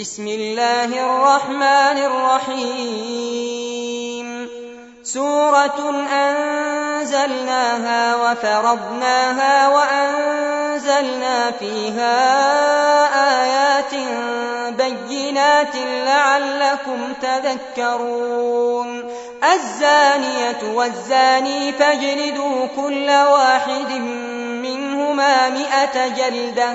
بسم الله الرحمن الرحيم. سورة أنزلناها وفرضناها وأنزلنا فيها آيات بينات لعلكم تذكرون. الزانية والزاني فاجلدوا كل واحد منهما مئة جلدة.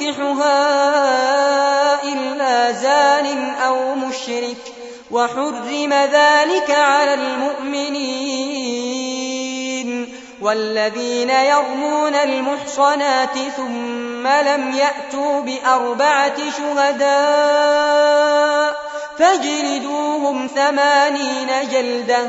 ينكحها إلا زان أو مشرك وحرم ذلك على المؤمنين والذين يرمون المحصنات ثم لم يأتوا بأربعة شهداء فاجلدوهم ثمانين جلدة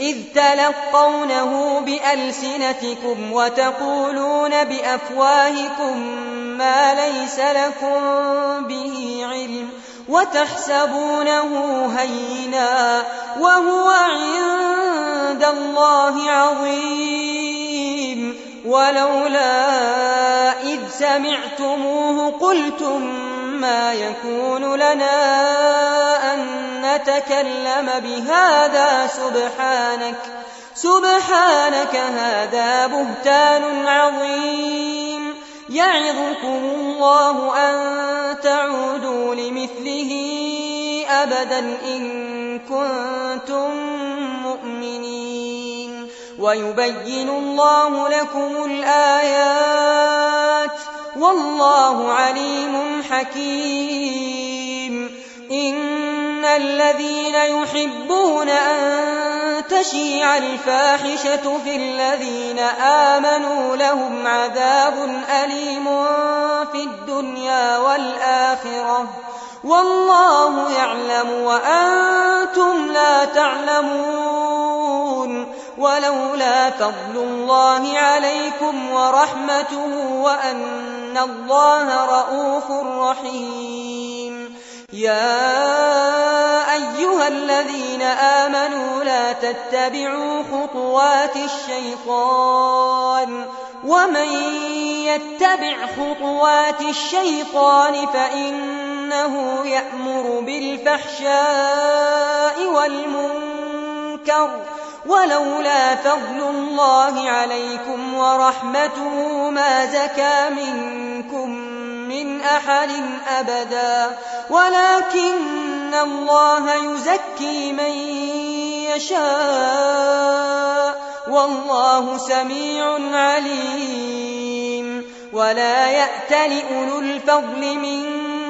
إذ تلقونه بألسنتكم وتقولون بأفواهكم ما ليس لكم به علم وتحسبونه هينا وهو عند الله عظيم. ولولا إذ سمعتموه قلتم ما يكون لنا أن نتكلم بهذا. سبحانك سبحانك هذا بهتان عظيم. يعظكم الله أن تعودوا لمثله أبدا إن كنتم مؤمنين. ويبين الله لكم الآيات. والله عليم حكيم. إن الذين يحبون أن تشيع الفاحشة في الذين آمنوا لهم عذاب أليم في الدنيا والآخرة. والله يعلم وأنتم لا تعلمون. ولولا فضل الله عليكم ورحمته وأن الله رءوف رحيم. يا أيها الذين آمنوا لا تتبعوا خطوات الشيطان. ومن يتبع خطوات الشيطان فإنه يأمر بالفحشاء والمنكر. ولولا فضل الله عليكم ورحمته ما زكى منكم من أحد أبدا. ولكن الله يزكي من يشاء. والله سميع عليم. ولا يأت لأولو الفضل منكم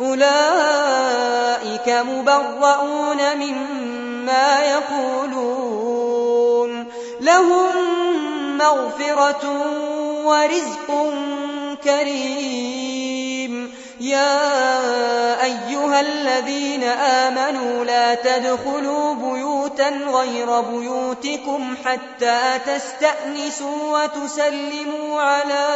أولئك مبرؤون مما يقولون. لهم مغفرة ورزق كريم. يا أيها الذين آمنوا لا تدخلوا بيوتا غير بيوتكم حتى تستأنسوا وتسلموا على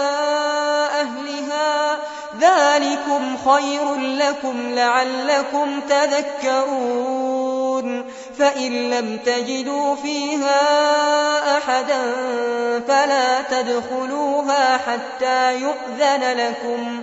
أهلها ذلكم خير لكم لعلكم تذكرون فإن لم تجدوا فيها أحدا فلا تدخلوها حتى يؤذن لكم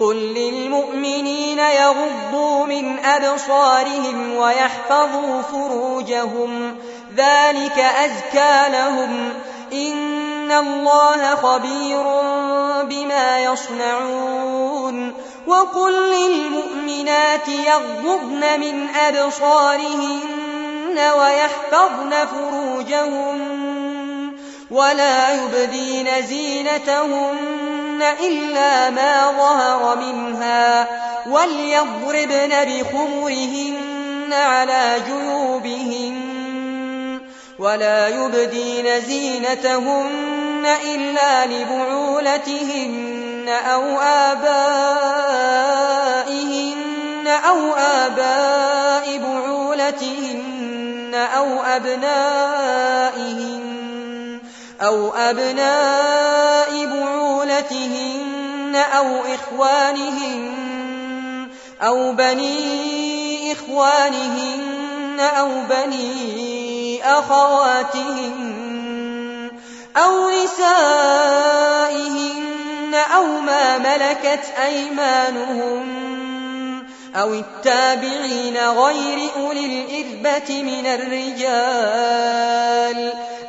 قل للمؤمنين يغضوا من أبصارهم ويحفظوا فروجهم ذلك أزكى لهم إن الله خبير بما يصنعون وقل للمؤمنات يغضضن من أبصارهن ويحفظن فروجهن ولا يبدين زينتهن إلا ما ظهر منها وليضربن بخمرهن على جيوبهن ولا يبدين زينتهن إلا لبعولتهن أو آبائهن أو آباء بعولتهن أو أبنائهن أو أبناء بعولتهن أو إخوانهن أو بني إخوانهن أو بني أخواتهن أو نسائهن أو ما ملكت أيمانهن أو التابعين غير أولي الإربة من الرجال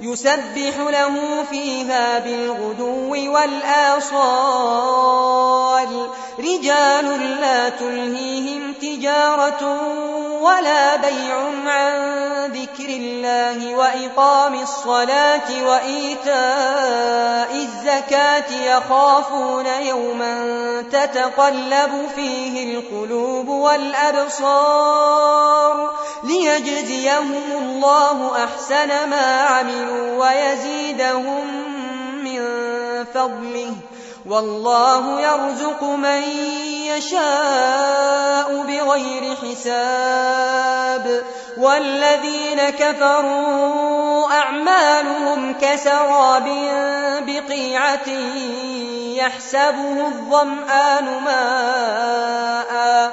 يسبح له فيها بالغدو والآصال. رجال لا تلهيهم تجارة ولا بيع عن ذكر الله وإقام الصلاة وإيتاء الزكاة يخافون يوما تتقلب فيه القلوب والأبصار. ليجزيهم الله أحسن ما عملوا ويزيدهم من فضله. والله يرزق من يشاء بغير حساب. والذين كفروا أعمالهم كسراب بقيعة يحسبه الظمآن ماء.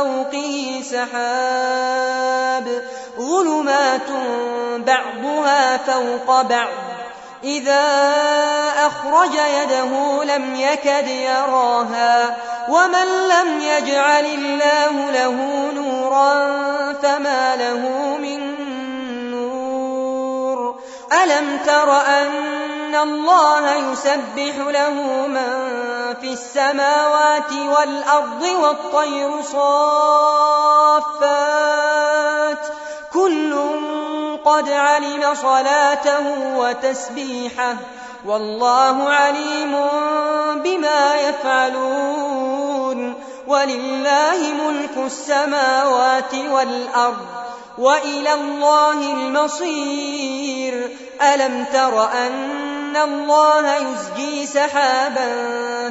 فوقه سحاب ظلمات بعضها فوق بعض. إذا أخرج يده لم يكد يراها ومن لم يجعل الله له نورا فما له من نور. ألم تر أن أن الله يسبح له من في السماوات والأرض والطير صافات. كل قد علم صلاته وتسبيحه. والله عليم بما يفعلون. ولله ملك السماوات والأرض وإلى الله المصير. ألم تر أن الله يزجي سحابا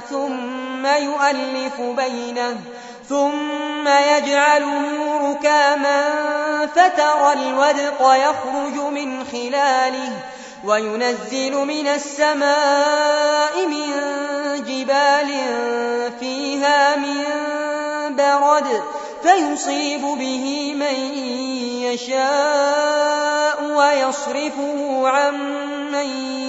ثم يؤلف بينه ثم يجعله ركاما فترى الودق يخرج من خلاله وينزل من السماء من جبال فيها من برد فيصيب به من يشاء ويصرفه عن من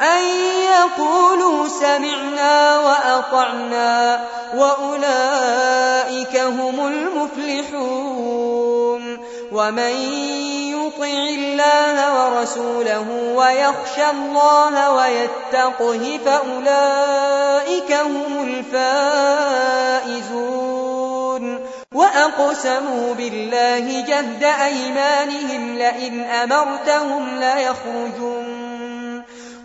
أن يقولوا سمعنا وأطعنا وأولئك هم المفلحون ومن يطع الله ورسوله ويخشى الله ويتقه فأولئك هم الفائزون وأقسموا بالله جهد أيمانهم لئن أمرتهم ليخرجون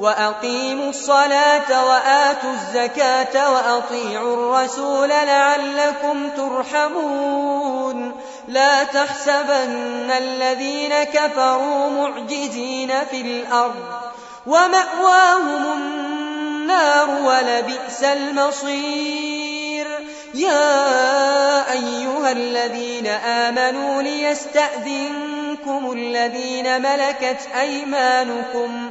وأقيموا الصلاة وآتوا الزكاة وأطيعوا الرسول لعلكم ترحمون. لا تحسبن الذين كفروا معجزين في الأرض ومأواهم النار ولبئس المصير. يا أيها الذين آمنوا ليستأذنكم الذين ملكت أيمانكم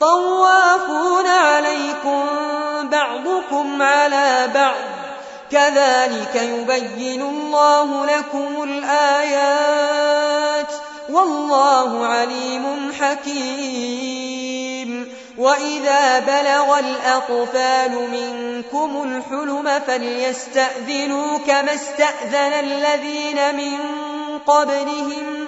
طوافون عليكم بعضكم على بعض. كذلك يبين الله لكم الآيات. والله عليم حكيم. وإذا بلغ الأطفال منكم الحلم فليستأذنوا كما استأذن الذين من قبلهم.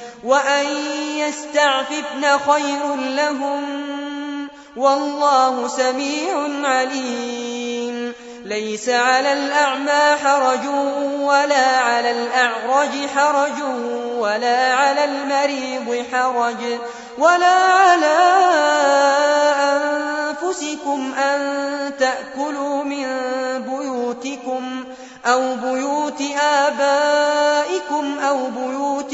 وأن يستعففن خير لهم والله سميع عليم ليس على الأعمى حرج ولا على الأعرج حرج ولا على المريض حرج ولا على أنفسكم أن تأكلوا من بيوتكم أو بيوت آبائكم أو بيوت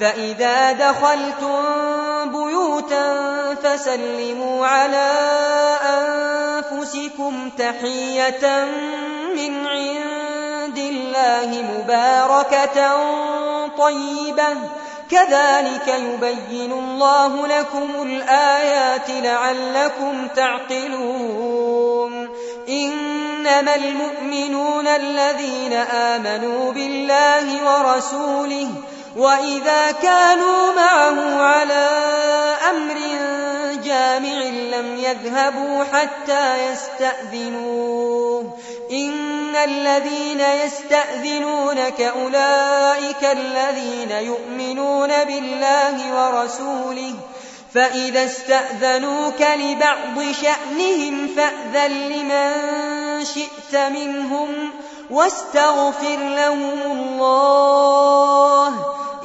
فإذا دخلتم بيوتا فسلموا على أنفسكم تحية من عند الله مباركة طيبة. كذلك يبين الله لكم الآيات لعلكم تعقلون. إنما المؤمنون الذين آمنوا بالله ورسوله وإذا كانوا معه على أمر جامع لم يذهبوا حتى يستأذنوه إن الذين يستأذنونك أولئك الذين يؤمنون بالله ورسوله فإذا استأذنوك لبعض شأنهم فأذن لمن شئت منهم واستغفر لهم الله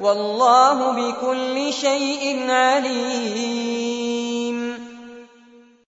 والله بكل شيء عليم.